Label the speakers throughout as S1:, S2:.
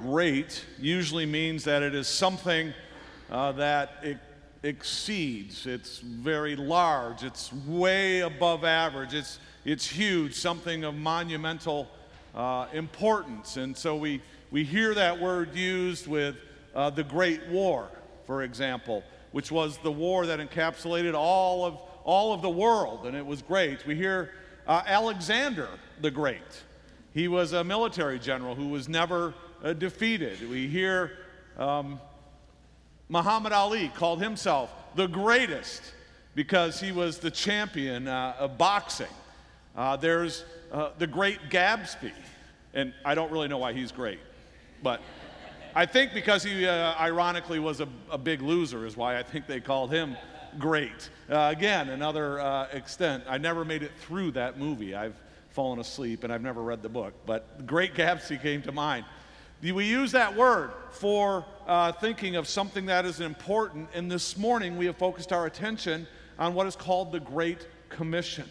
S1: Great usually means that it is something uh, that it exceeds. It's very large. It's way above average. It's, it's huge, something of monumental uh, importance. And so we, we hear that word used with uh, the Great War, for example, which was the war that encapsulated all of, all of the world, and it was great. We hear uh, Alexander the Great. He was a military general who was never uh, defeated. We hear um, Muhammad Ali called himself the greatest because he was the champion uh, of boxing. Uh, there's uh, the great Gatsby, and I don't really know why he's great, but I think because he uh, ironically was a, a, big loser is why I think they called him great. Uh, again, another extent. I never made it through that movie. I've fallen asleep and I've never read the book, but Great Gatsby came to mind. We use that word for uh, thinking of something that is important, and this morning we have focused our attention on what is called the Great Commission.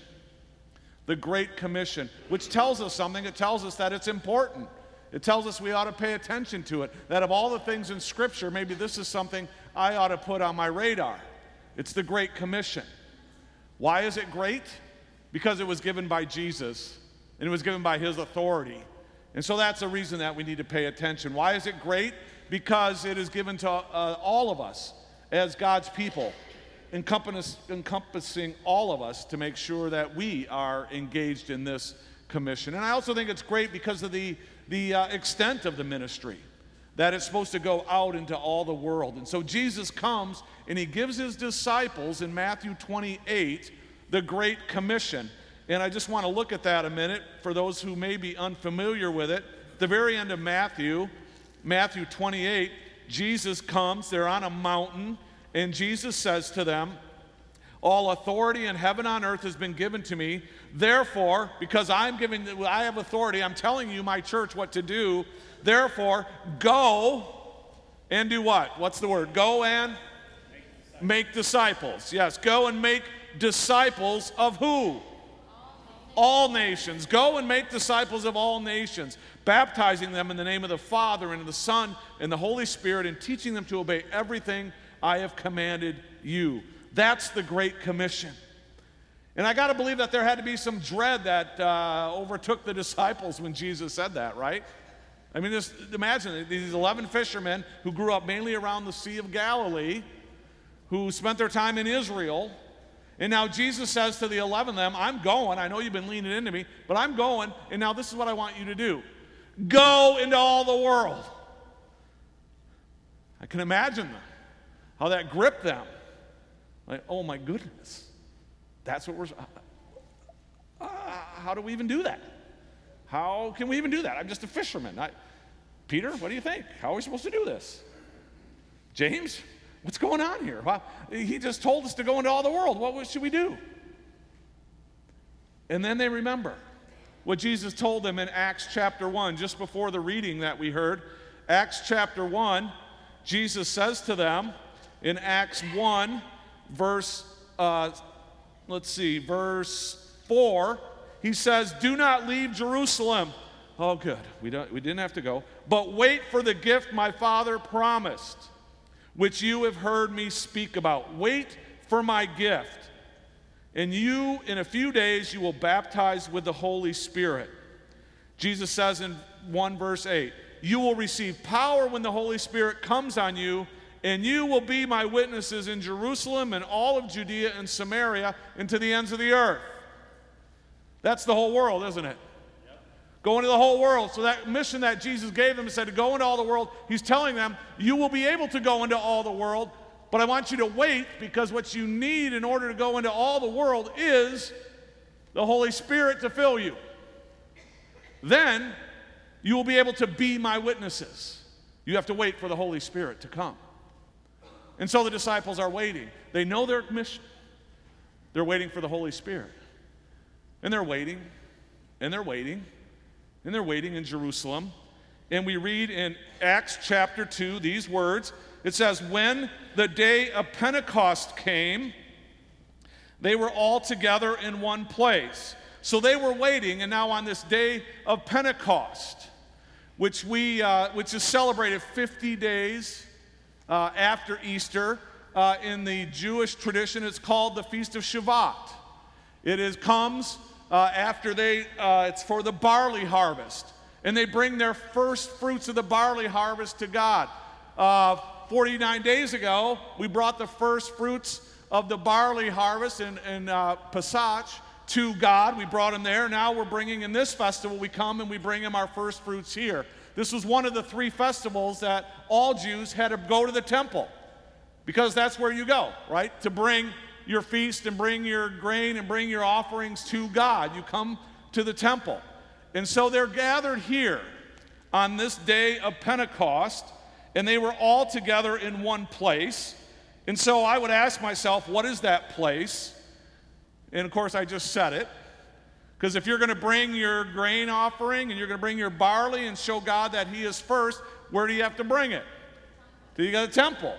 S1: The Great Commission, which tells us something, it tells us that it's important. It tells us we ought to pay attention to it. That of all the things in Scripture, maybe this is something I ought to put on my radar. It's the Great Commission. Why is it great? Because it was given by Jesus and it was given by his authority. And so that's a reason that we need to pay attention. Why is it great? Because it is given to uh, all of us as God's people, encompass, encompassing all of us to make sure that we are engaged in this commission. And I also think it's great because of the, the uh, extent of the ministry, that it's supposed to go out into all the world. And so Jesus comes and he gives his disciples in Matthew 28 the Great Commission. And I just want to look at that a minute for those who may be unfamiliar with it. The very end of Matthew, Matthew 28, Jesus comes, they're on a mountain, and Jesus says to them, All authority in heaven and on earth has been given to me. Therefore, because I'm giving I have authority, I'm telling you, my church, what to do. Therefore, go and do what? What's the word? Go and make disciples. Yes, go and make disciples of who? All nations. Go and make disciples of all nations, baptizing them in the name of the Father and of the Son and the Holy Spirit, and teaching them to obey everything I have commanded you. That's the Great Commission. And I got to believe that there had to be some dread that uh, overtook the disciples when Jesus said that, right? I mean, just imagine these 11 fishermen who grew up mainly around the Sea of Galilee, who spent their time in Israel, and now Jesus says to the 11 of them, I'm going. I know you've been leaning into me, but I'm going. And now this is what I want you to do go into all the world. I can imagine them, how that gripped them. Like, oh my goodness, that's what we're. Uh, how do we even do that? How can we even do that? I'm just a fisherman. I, Peter, what do you think? How are we supposed to do this? James, What's going on here? Well, he just told us to go into all the world. What should we do? And then they remember what Jesus told them in Acts chapter 1, just before the reading that we heard. Acts chapter 1, Jesus says to them in Acts 1, verse, uh, let's see, verse 4, he says, Do not leave Jerusalem. Oh, good. We, don't, we didn't have to go. But wait for the gift my father promised which you have heard me speak about. Wait for my gift. And you, in a few days, you will baptize with the Holy Spirit. Jesus says in 1 verse 8, You will receive power when the Holy Spirit comes on you, and you will be my witnesses in Jerusalem and all of Judea and Samaria and to the ends of the earth. That's the whole world, isn't it? Go into the whole world. So that mission that Jesus gave them said to go into all the world, he's telling them, you will be able to go into all the world, but I want you to wait because what you need in order to go into all the world is the Holy Spirit to fill you. Then you will be able to be my witnesses. You have to wait for the Holy Spirit to come. And so the disciples are waiting. They know their mission. They're waiting for the Holy Spirit. And they're waiting, and they're waiting, and they're waiting in Jerusalem. And we read in Acts chapter 2 these words it says, When the day of Pentecost came, they were all together in one place. So they were waiting, and now on this day of Pentecost, which, we, uh, which is celebrated 50 days uh, after Easter. Uh, in the Jewish tradition, it's called the Feast of Shavuot. It is, comes uh, after they, uh, it's for the barley harvest. And they bring their first fruits of the barley harvest to God. Uh, 49 days ago, we brought the first fruits of the barley harvest in, in uh, Pesach to God. We brought him there. Now we're bringing in this festival, we come and we bring him our first fruits here. This was one of the three festivals that all Jews had to go to the temple because that's where you go, right? To bring your feast and bring your grain and bring your offerings to God. You come to the temple. And so they're gathered here on this day of Pentecost, and they were all together in one place. And so I would ask myself, what is that place? And of course, I just said it. Because if you're going to bring your grain offering and you're going to bring your barley and show God that He is first, where do you have to bring it? To the temple.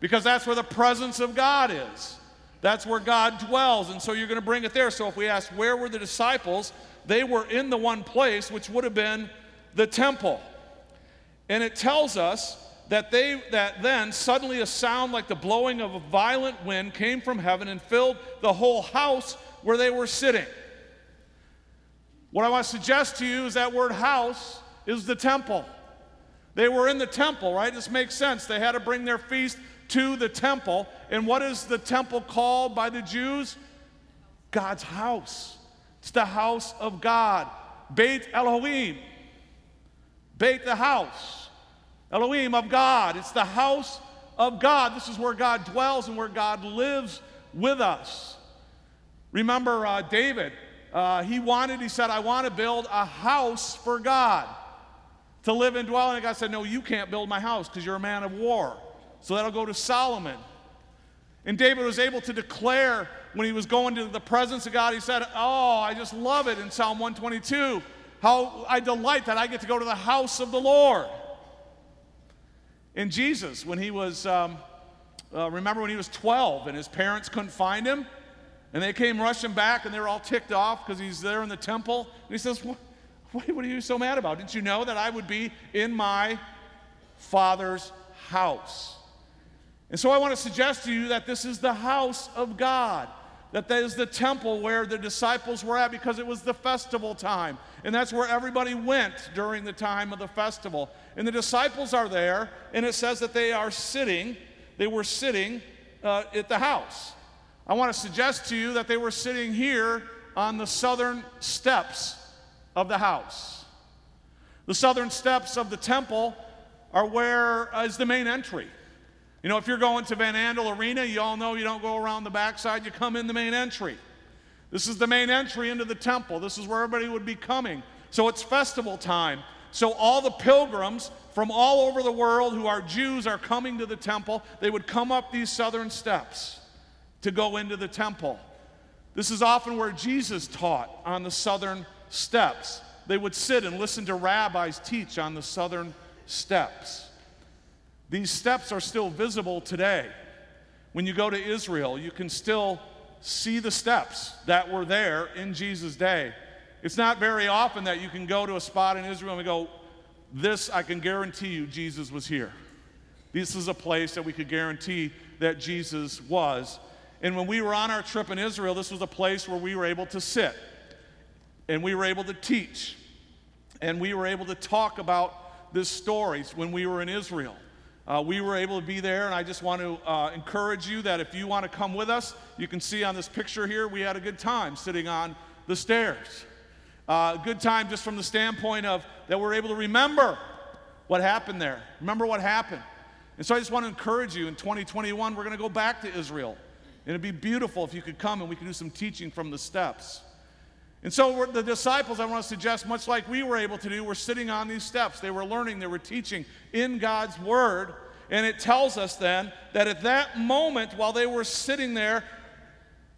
S1: Because that's where the presence of God is. That's where God dwells. And so you're going to bring it there. So if we ask, where were the disciples? They were in the one place, which would have been the temple. And it tells us that they that then suddenly a sound like the blowing of a violent wind came from heaven and filled the whole house where they were sitting. What I want to suggest to you is that word house is the temple. They were in the temple, right? This makes sense. They had to bring their feast to the temple. And what is the temple called by the Jews? God's house. It's the house of God. Beit Elohim. Beit the house. Elohim of God. It's the house of God. This is where God dwells and where God lives with us. Remember uh, David, uh, he wanted, he said, I want to build a house for God to live and dwell. And God said, No, you can't build my house because you're a man of war. So that'll go to Solomon. And David was able to declare when he was going to the presence of God, he said, Oh, I just love it in Psalm 122, how I delight that I get to go to the house of the Lord. And Jesus, when he was, um, uh, remember when he was 12 and his parents couldn't find him? And they came rushing back and they were all ticked off because he's there in the temple. And he says, what, what, are you so mad about? Didn't you know that I would be in my father's house? And so I want to suggest to you that this is the house of God that that is the temple where the disciples were at because it was the festival time. And that's where everybody went during the time of the festival. And the disciples are there, and it says that they are sitting, they were sitting uh, at the house. I want to suggest to you that they were sitting here on the southern steps of the house. The southern steps of the temple are where uh, is the main entry. You know, if you're going to Van Andel Arena, you all know you don't go around the backside, you come in the main entry. This is the main entry into the temple. This is where everybody would be coming. So it's festival time. So all the pilgrims from all over the world who are Jews are coming to the temple. They would come up these southern steps to go into the temple. This is often where Jesus taught on the southern steps. They would sit and listen to rabbis teach on the southern steps. These steps are still visible today. When you go to Israel, you can still see the steps that were there in Jesus' day. It's not very often that you can go to a spot in Israel and go, This, I can guarantee you, Jesus was here. This is a place that we could guarantee that Jesus was. And when we were on our trip in Israel, this was a place where we were able to sit and we were able to teach and we were able to talk about this stories when we were in Israel. Uh, we were able to be there, and I just want to uh, encourage you that if you want to come with us, you can see on this picture here, we had a good time sitting on the stairs. Uh, good time just from the standpoint of that we're able to remember what happened there. Remember what happened. And so I just want to encourage you in 2021, we're going to go back to Israel. And it'd be beautiful if you could come and we could do some teaching from the steps. And so the disciples, I want to suggest, much like we were able to do, were sitting on these steps. They were learning, they were teaching in God's Word. And it tells us then that at that moment, while they were sitting there,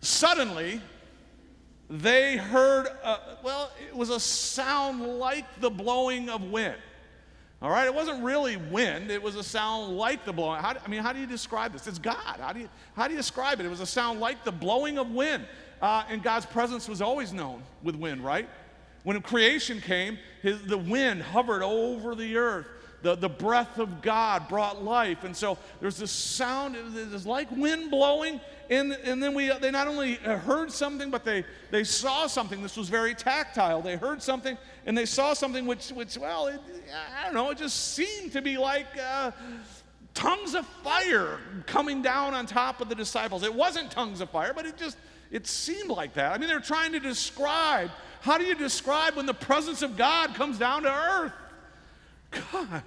S1: suddenly they heard, a, well, it was a sound like the blowing of wind. All right, it wasn't really wind, it was a sound like the blowing. How, I mean, how do you describe this? It's God. How do, you, how do you describe it? It was a sound like the blowing of wind. Uh, and God's presence was always known with wind, right? When creation came, his, the wind hovered over the earth. The, the breath of God brought life. And so there's this sound, it's like wind blowing. And, and then we, they not only heard something, but they, they saw something. This was very tactile. They heard something and they saw something which, which well, it, I don't know, it just seemed to be like uh, tongues of fire coming down on top of the disciples. It wasn't tongues of fire, but it just, it seemed like that. I mean, they're trying to describe how do you describe when the presence of God comes down to earth? God,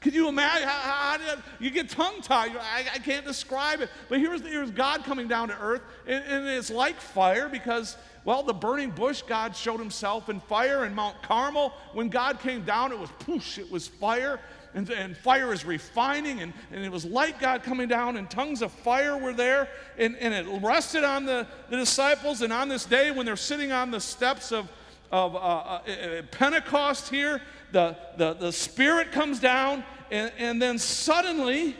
S1: could you imagine? How, how, you, you, get tongue tied. I, I, can't describe it. But here's, here's God coming down to earth, and, and, it's like fire because, well, the burning bush, God showed himself in fire. And Mount Carmel, when God came down, it was poosh, it was fire. And, and fire is refining, and, and it was like God coming down, and tongues of fire were there, and, and it rested on the, the disciples. And on this day, when they're sitting on the steps of, of uh, uh, uh, Pentecost here, the, the, the Spirit comes down, and, and then suddenly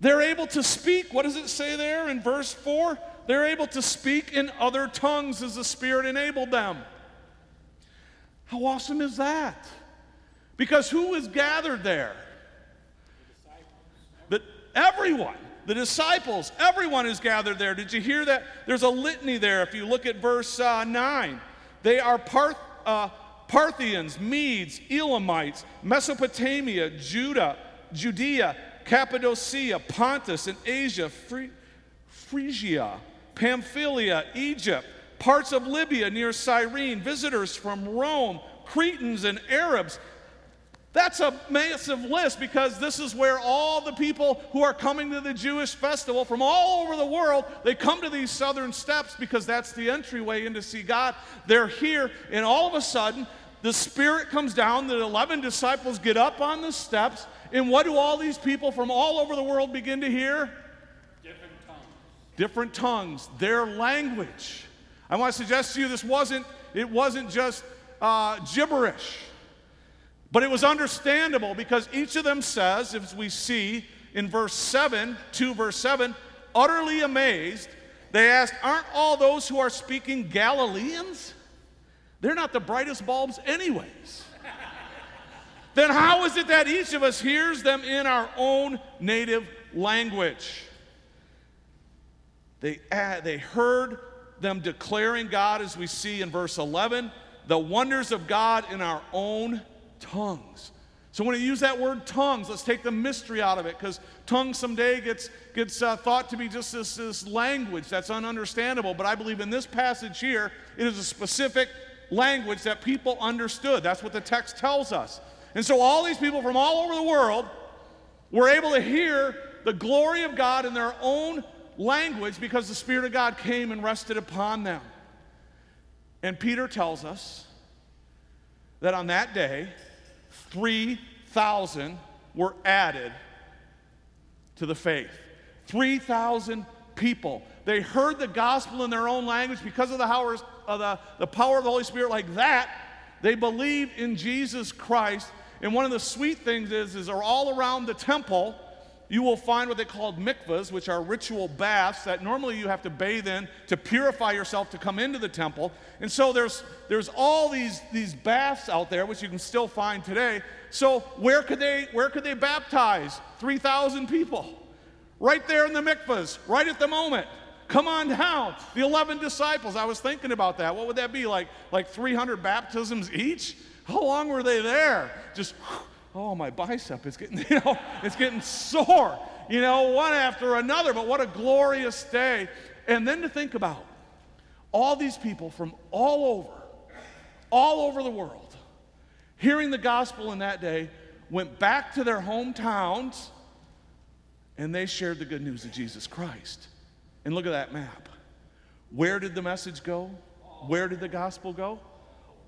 S1: they're able to speak. What does it say there in verse 4? They're able to speak in other tongues as the Spirit enabled them. How awesome is that? Because who is gathered there? The, everyone. The disciples, everyone is gathered there. Did you hear that? There's a litany there. If you look at verse uh, 9, they are Parth, uh, Parthians, Medes, Elamites, Mesopotamia, Judah, Judea, Cappadocia, Pontus, and Asia, Phrygia, Pamphylia, Egypt, parts of Libya near Cyrene, visitors from Rome, Cretans, and Arabs. That's a massive list because this is where all the people who are coming to the Jewish festival from all over the world, they come to these southern steps because that's the entryway in to see God. They're here, and all of a sudden, the Spirit comes down, the 11 disciples get up on the steps, and what do all these people from all over the world begin to hear?
S2: Different tongues.
S1: Different tongues, their language. I want to suggest to you this wasn't, it wasn't just uh, gibberish. But it was understandable because each of them says, as we see in verse 7, 2 verse 7, utterly amazed, they asked, Aren't all those who are speaking Galileans? They're not the brightest bulbs, anyways. then how is it that each of us hears them in our own native language? They, uh, they heard them declaring God, as we see in verse 11, the wonders of God in our own tongues. So when I use that word tongues, let's take the mystery out of it because tongues someday gets, gets uh, thought to be just this, this language that's ununderstandable. But I believe in this passage here, it is a specific language that people understood. That's what the text tells us. And so all these people from all over the world were able to hear the glory of God in their own language because the Spirit of God came and rested upon them. And Peter tells us that on that day, 3,000 were added to the faith. 3,000 people. They heard the gospel in their own language because of the power, of the, the power of the Holy Spirit, like that. They believed in Jesus Christ. And one of the sweet things is, is they're all around the temple, you will find what they called mikvahs, which are ritual baths that normally you have to bathe in to purify yourself to come into the temple. And so there's, there's all these, these baths out there, which you can still find today. So where could they, where could they baptize 3,000 people? Right there in the mikvahs, right at the moment. Come on down. The 11 disciples, I was thinking about that. What would that be, like, like 300 baptisms each? How long were they there? Just oh, my bicep is getting, you know, it's getting sore, you know, one after another. But what a glorious day. And then to think about all these people from all over, all over the world, hearing the gospel in that day, went back to their hometowns and they shared the good news of Jesus Christ. And look at that map. Where did the message go? Where did the gospel go?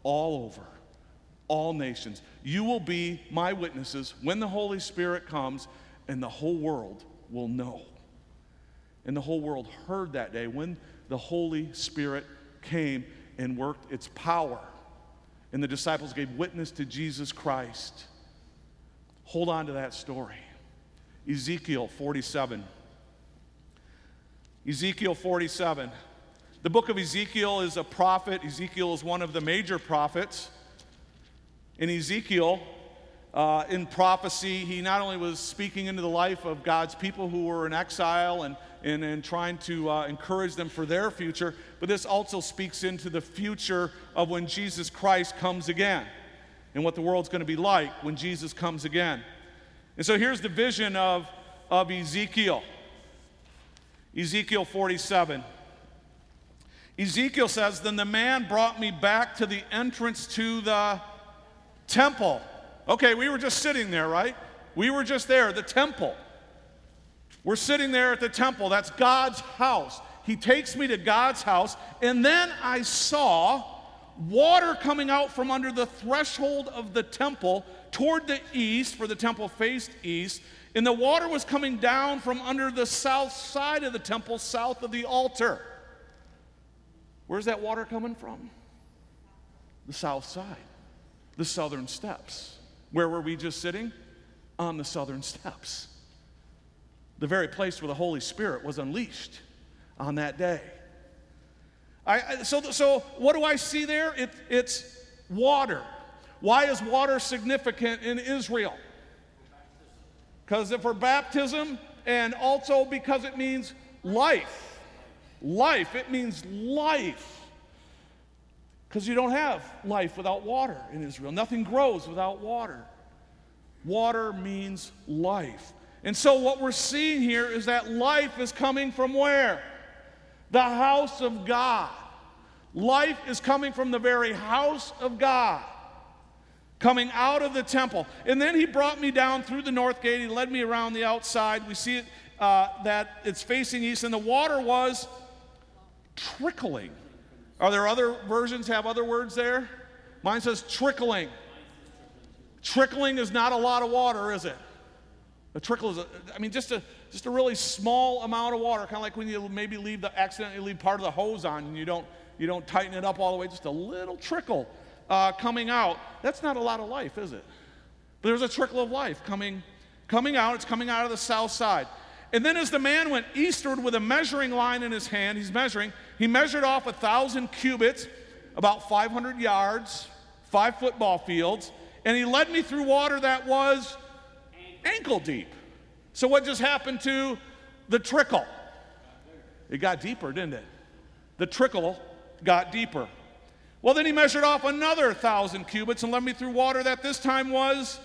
S1: All over all nations. You will be my witnesses when the Holy Spirit comes, and the whole world will know. And the whole world heard that day when the Holy Spirit came and worked its power. And the disciples gave witness to Jesus Christ. Hold on to that story. Ezekiel 47. Ezekiel 47. The book of Ezekiel is a prophet. Ezekiel is one of the major prophets. In Ezekiel, uh, in prophecy, he not only was speaking into the life of God's people who were in exile and, and, and trying to uh, encourage them for their future, but this also speaks into the future of when Jesus Christ comes again and what the world's going to be like when Jesus comes again. And so here's the vision of, of Ezekiel Ezekiel 47. Ezekiel says, Then the man brought me back to the entrance to the temple. Okay, we were just sitting there, right? We were just there, the temple. We're sitting there at the temple. That's God's house. He takes me to God's house, and then I saw water coming out from under the threshold of the temple toward the east, for the temple faced east, and the water was coming down from under the south side of the temple, south of the altar. Where's that water coming from? The south side, the southern steps. Where were we just sitting? On the southern steps. The very place where the Holy Spirit was unleashed on that day. I, so, so, what do I see there? It, it's water. Why is water significant in Israel? Because if for baptism, and also because it means life. Life, it means life. Because you don't have life without water in Israel. Nothing grows without water. Water means life. And so, what we're seeing here is that life is coming from where? The house of God. Life is coming from the very house of God, coming out of the temple. And then he brought me down through the north gate. He led me around the outside. We see it, uh, that it's facing east, and the water was trickling. Are there other versions have other words there? Mine says trickling. Trickling is not a lot of water, is it? A trickle is, a, I mean, just a, just a really small amount of water, kind of like when you maybe leave the accidentally leave part of the hose on and you don't, you don't tighten it up all the way, just a little trickle uh, coming out. That's not a lot of life, is it? But there's a trickle of life coming, coming out. It's coming out of the south side. And then as the man went eastward with a measuring line in his hand, he's measuring, he measured off a thousand cubits, about 500 yards, five football fields, and he led me through water that was ankle deep. So, what just happened to the trickle? It got deeper, didn't it? The trickle got deeper. Well, then he measured off another thousand cubits and led me through water that this time was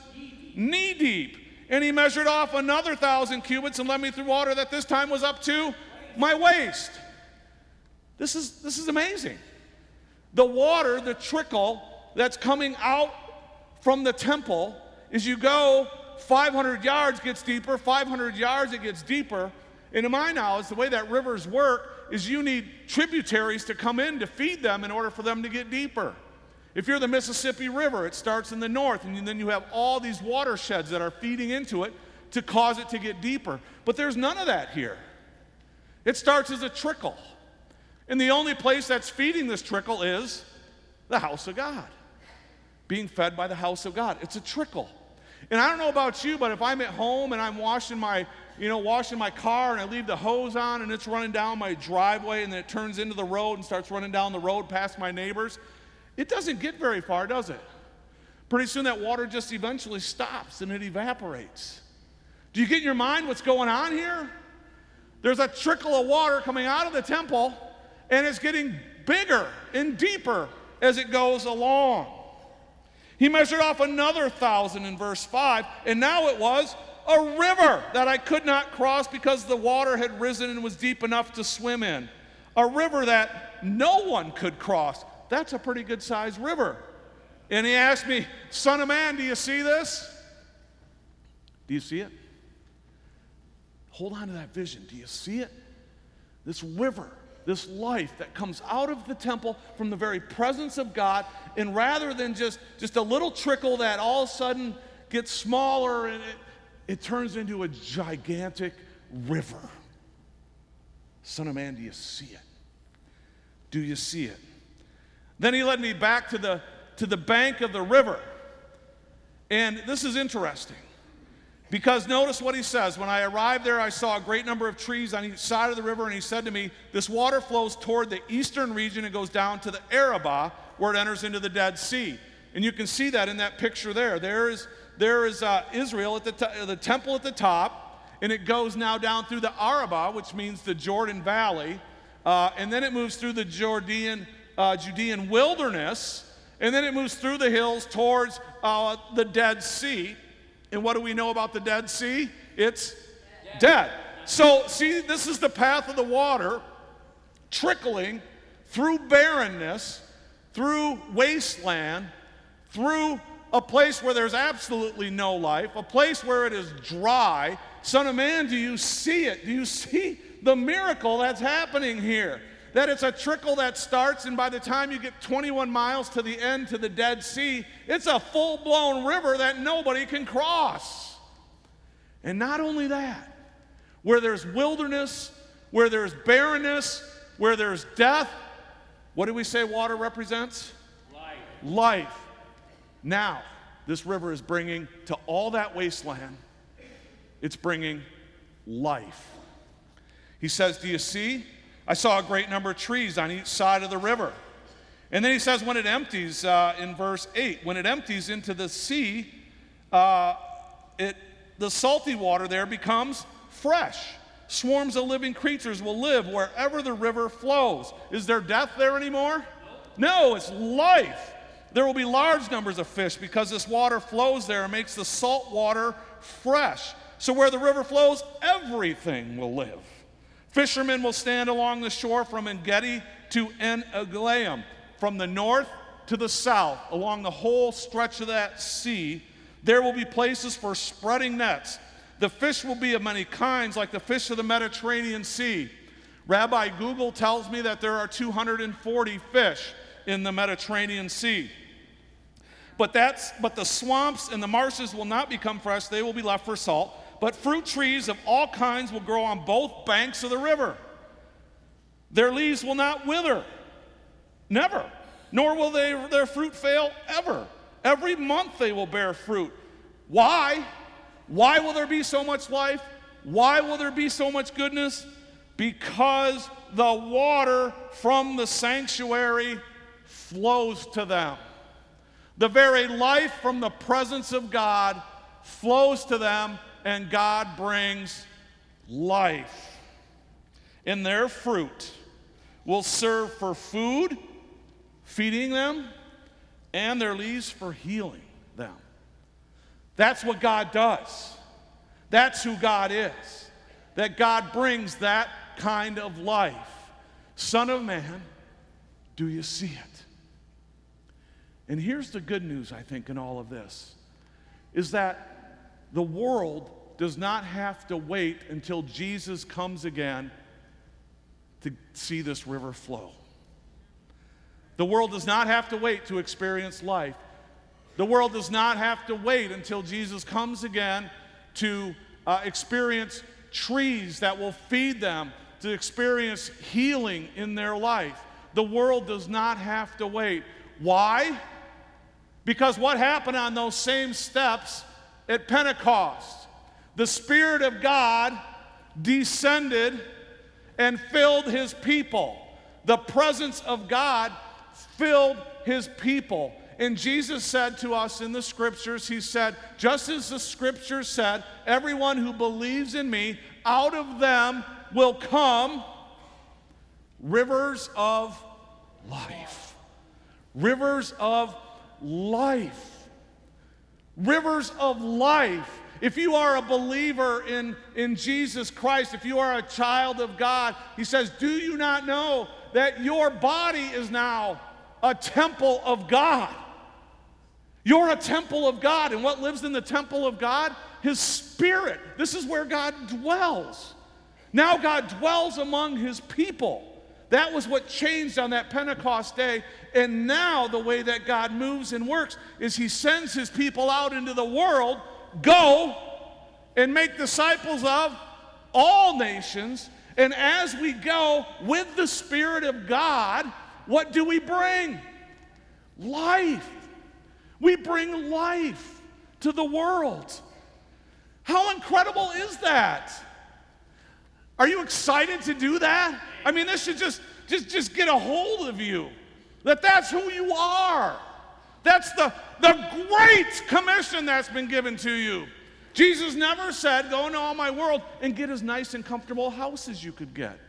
S1: knee deep. And he measured off another thousand cubits and led me through water that this time was up to my waist. This is, this is amazing. The water, the trickle that's coming out from the temple, as you go 500 yards gets deeper, 500 yards it gets deeper. And in my knowledge, the way that rivers work is you need tributaries to come in to feed them in order for them to get deeper. If you're the Mississippi River, it starts in the north, and then you have all these watersheds that are feeding into it to cause it to get deeper. But there's none of that here. It starts as a trickle. And the only place that's feeding this trickle is the house of God, being fed by the house of God. It's a trickle. And I don't know about you, but if I'm at home and I'm washing my, you know, washing my car and I leave the hose on and it's running down my driveway and then it turns into the road and starts running down the road past my neighbors, it doesn't get very far, does it? Pretty soon that water just eventually stops and it evaporates. Do you get in your mind what's going on here? There's a trickle of water coming out of the temple and it's getting bigger and deeper as it goes along. He measured off another thousand in verse 5, and now it was a river that I could not cross because the water had risen and was deep enough to swim in. A river that no one could cross that's a pretty good sized river. And he asked me, Son of man, do you see this? Do you see it? Hold on to that vision. Do you see it? This river, this life that comes out of the temple from the very presence of God, and rather than just, just a little trickle that all of a sudden gets smaller and it, it turns into a gigantic river. Son of man, do you see it? Do you see it? Then he led me back to the, to the bank of the river. And this is interesting. Because notice what he says. When I arrived there, I saw a great number of trees on each side of the river, and he said to me, This water flows toward the eastern region and goes down to the Arabah, where it enters into the Dead Sea. And you can see that in that picture there. There is, there is uh, Israel at the, t- the temple at the top, and it goes now down through the Arabah, which means the Jordan Valley, uh, and then it moves through the Jordan, uh, Judean wilderness, and then it moves through the hills towards uh, the Dead Sea. And what do we know about the Dead Sea? It's dead. dead. So, see, this is the path of the water trickling through barrenness, through wasteland, through a place where there's absolutely no life, a place where it is dry. Son of man, do you see it? Do you see the miracle that's happening here? That it's a trickle that starts, and by the time you get 21 miles to the end to the Dead Sea, it's a full blown river that nobody can cross. And not only that, where there's wilderness, where there's barrenness, where there's death, what do we say water represents?
S2: Life.
S1: Life. Now, this river is bringing to all that wasteland, it's bringing life. He says, Do you see? I saw a great number of trees on each side of the river. And then he says, when it empties, uh, in verse 8, when it empties into the sea, uh, it, the salty water there becomes fresh. Swarms of living creatures will live wherever the river flows. Is there death there anymore? No, it's life. There will be large numbers of fish because this water flows there and makes the salt water fresh. So where the river flows, everything will live. Fishermen will stand along the shore from Engedi to En Eglaim, from the north to the south, along the whole stretch of that sea. There will be places for spreading nets. The fish will be of many kinds, like the fish of the Mediterranean Sea. Rabbi Google tells me that there are 240 fish in the Mediterranean Sea. But, that's, but the swamps and the marshes will not become fresh, they will be left for salt but fruit trees of all kinds will grow on both banks of the river. Their leaves will not wither, never, nor will they, their fruit fail ever. Every month they will bear fruit. Why? Why will there be so much life? Why will there be so much goodness? Because the water from the sanctuary flows to them. The very life from the presence of God flows to them and God brings life. And their fruit will serve for food, feeding them, and their leaves for healing them. That's what God does. That's who God is. That God brings that kind of life. Son of man, do you see it? And here's the good news, I think, in all of this is that the world does not have to wait until Jesus comes again to see this river flow. The world does not have to wait to experience life. The world does not have to wait until Jesus comes again to uh, experience trees that will feed them, to experience healing in their life. The world does not have to wait. Why? Because what happened on those same steps at Pentecost. The Spirit of God descended and filled his people. The presence of God filled his people. And Jesus said to us in the scriptures, He said, just as the scripture said, everyone who believes in me, out of them will come rivers of life. Rivers of life rivers of life. If you are a believer in, in Jesus Christ, if you are a child of God, he says, Do you not know that your body is now a temple of God? You're a temple of God. And what lives in the temple of God? His spirit. This is where God dwells. Now God dwells among his people. That was what changed on that Pentecost day. And now, the way that God moves and works is He sends His people out into the world, go and make disciples of all nations. And as we go with the Spirit of God, what do we bring? Life. We bring life to the world. How incredible is that? Are you excited to do that? I mean, this should just, just, just get a hold of you that that's who you are. That's the, the great commission that's been given to you. Jesus never said, Go into all my world and get as nice and comfortable house as you could get.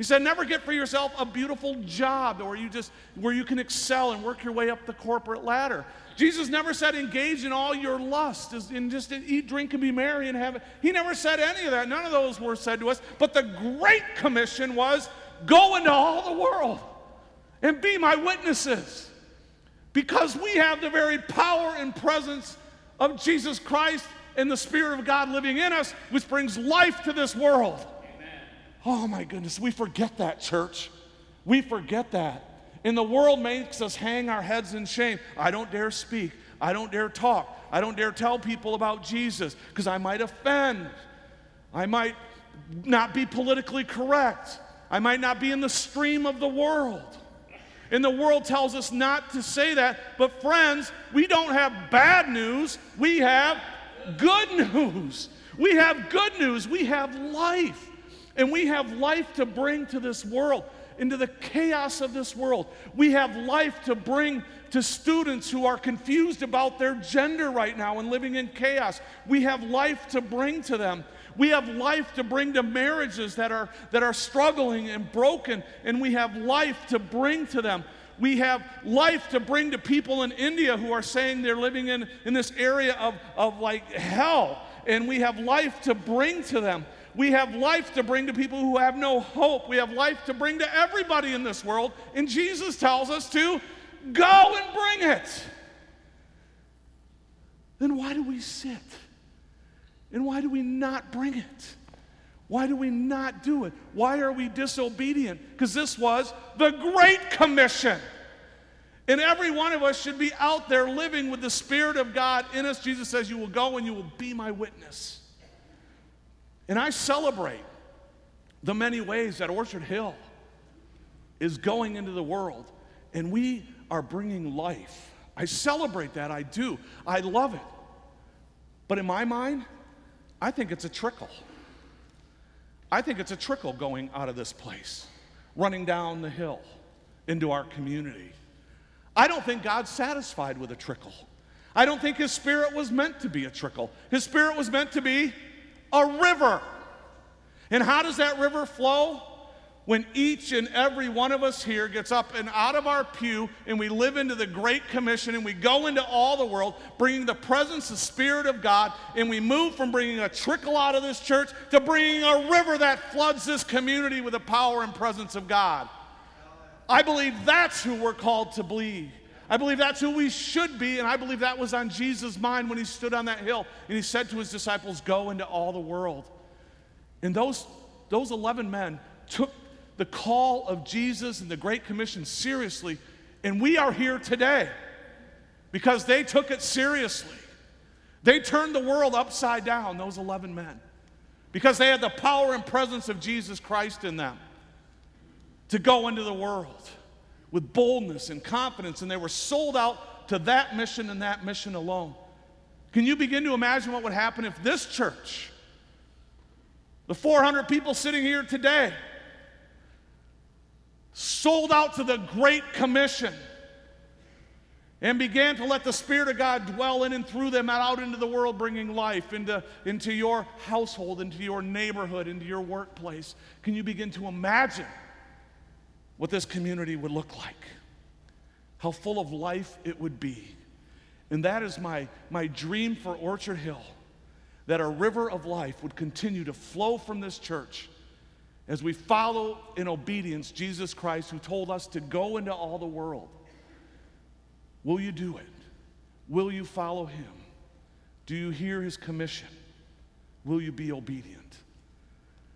S1: He said, never get for yourself a beautiful job where you just where you can excel and work your way up the corporate ladder. Jesus never said engage in all your lust and just eat, drink, and be merry and have it. He never said any of that. None of those were said to us. But the Great Commission was go into all the world and be my witnesses. Because we have the very power and presence of Jesus Christ and the Spirit of God living in us, which brings life to this world. Oh my goodness, we forget that, church. We forget that. And the world makes us hang our heads in shame. I don't dare speak. I don't dare talk. I don't dare tell people about Jesus because I might offend. I might not be politically correct. I might not be in the stream of the world. And the world tells us not to say that. But, friends, we don't have bad news, we have good news. We have good news. We have life. And we have life to bring to this world, into the chaos of this world. We have life to bring to students who are confused about their gender right now and living in chaos. We have life to bring to them. We have life to bring to marriages that are, that are struggling and broken, and we have life to bring to them. We have life to bring to people in India who are saying they're living in, in this area of, of like hell, and we have life to bring to them. We have life to bring to people who have no hope. We have life to bring to everybody in this world. And Jesus tells us to go and bring it. Then why do we sit? And why do we not bring it? Why do we not do it? Why are we disobedient? Because this was the Great Commission. And every one of us should be out there living with the Spirit of God in us. Jesus says, You will go and you will be my witness. And I celebrate the many ways that Orchard Hill is going into the world and we are bringing life. I celebrate that, I do. I love it. But in my mind, I think it's a trickle. I think it's a trickle going out of this place, running down the hill into our community. I don't think God's satisfied with a trickle. I don't think His Spirit was meant to be a trickle. His Spirit was meant to be a river. And how does that river flow? When each and every one of us here gets up and out of our pew and we live into the Great Commission and we go into all the world, bringing the presence, the Spirit of God, and we move from bringing a trickle out of this church to bringing a river that floods this community with the power and presence of God. I believe that's who we're called to be. I believe that's who we should be, and I believe that was on Jesus' mind when he stood on that hill and he said to his disciples, Go into all the world. And those, those 11 men took the call of Jesus and the Great Commission seriously, and we are here today because they took it seriously. They turned the world upside down, those 11 men, because they had the power and presence of Jesus Christ in them to go into the world with boldness and confidence, and they were sold out to that mission and that mission alone. Can you begin to imagine what would happen if this church, the 400 people sitting here today, sold out to the Great Commission and began to let the Spirit of God dwell in and through them out into the world, bringing life into, into your household, into your neighborhood, into your workplace? Can you begin to imagine? what this community would look like, how full of life it would be. And that is my, my dream for Orchard Hill that a river of life would continue to flow from this church as we follow in obedience Jesus Christ, who told us to go into all the world. Will you do it? Will you follow him? Do you hear his commission? Will you be obedient?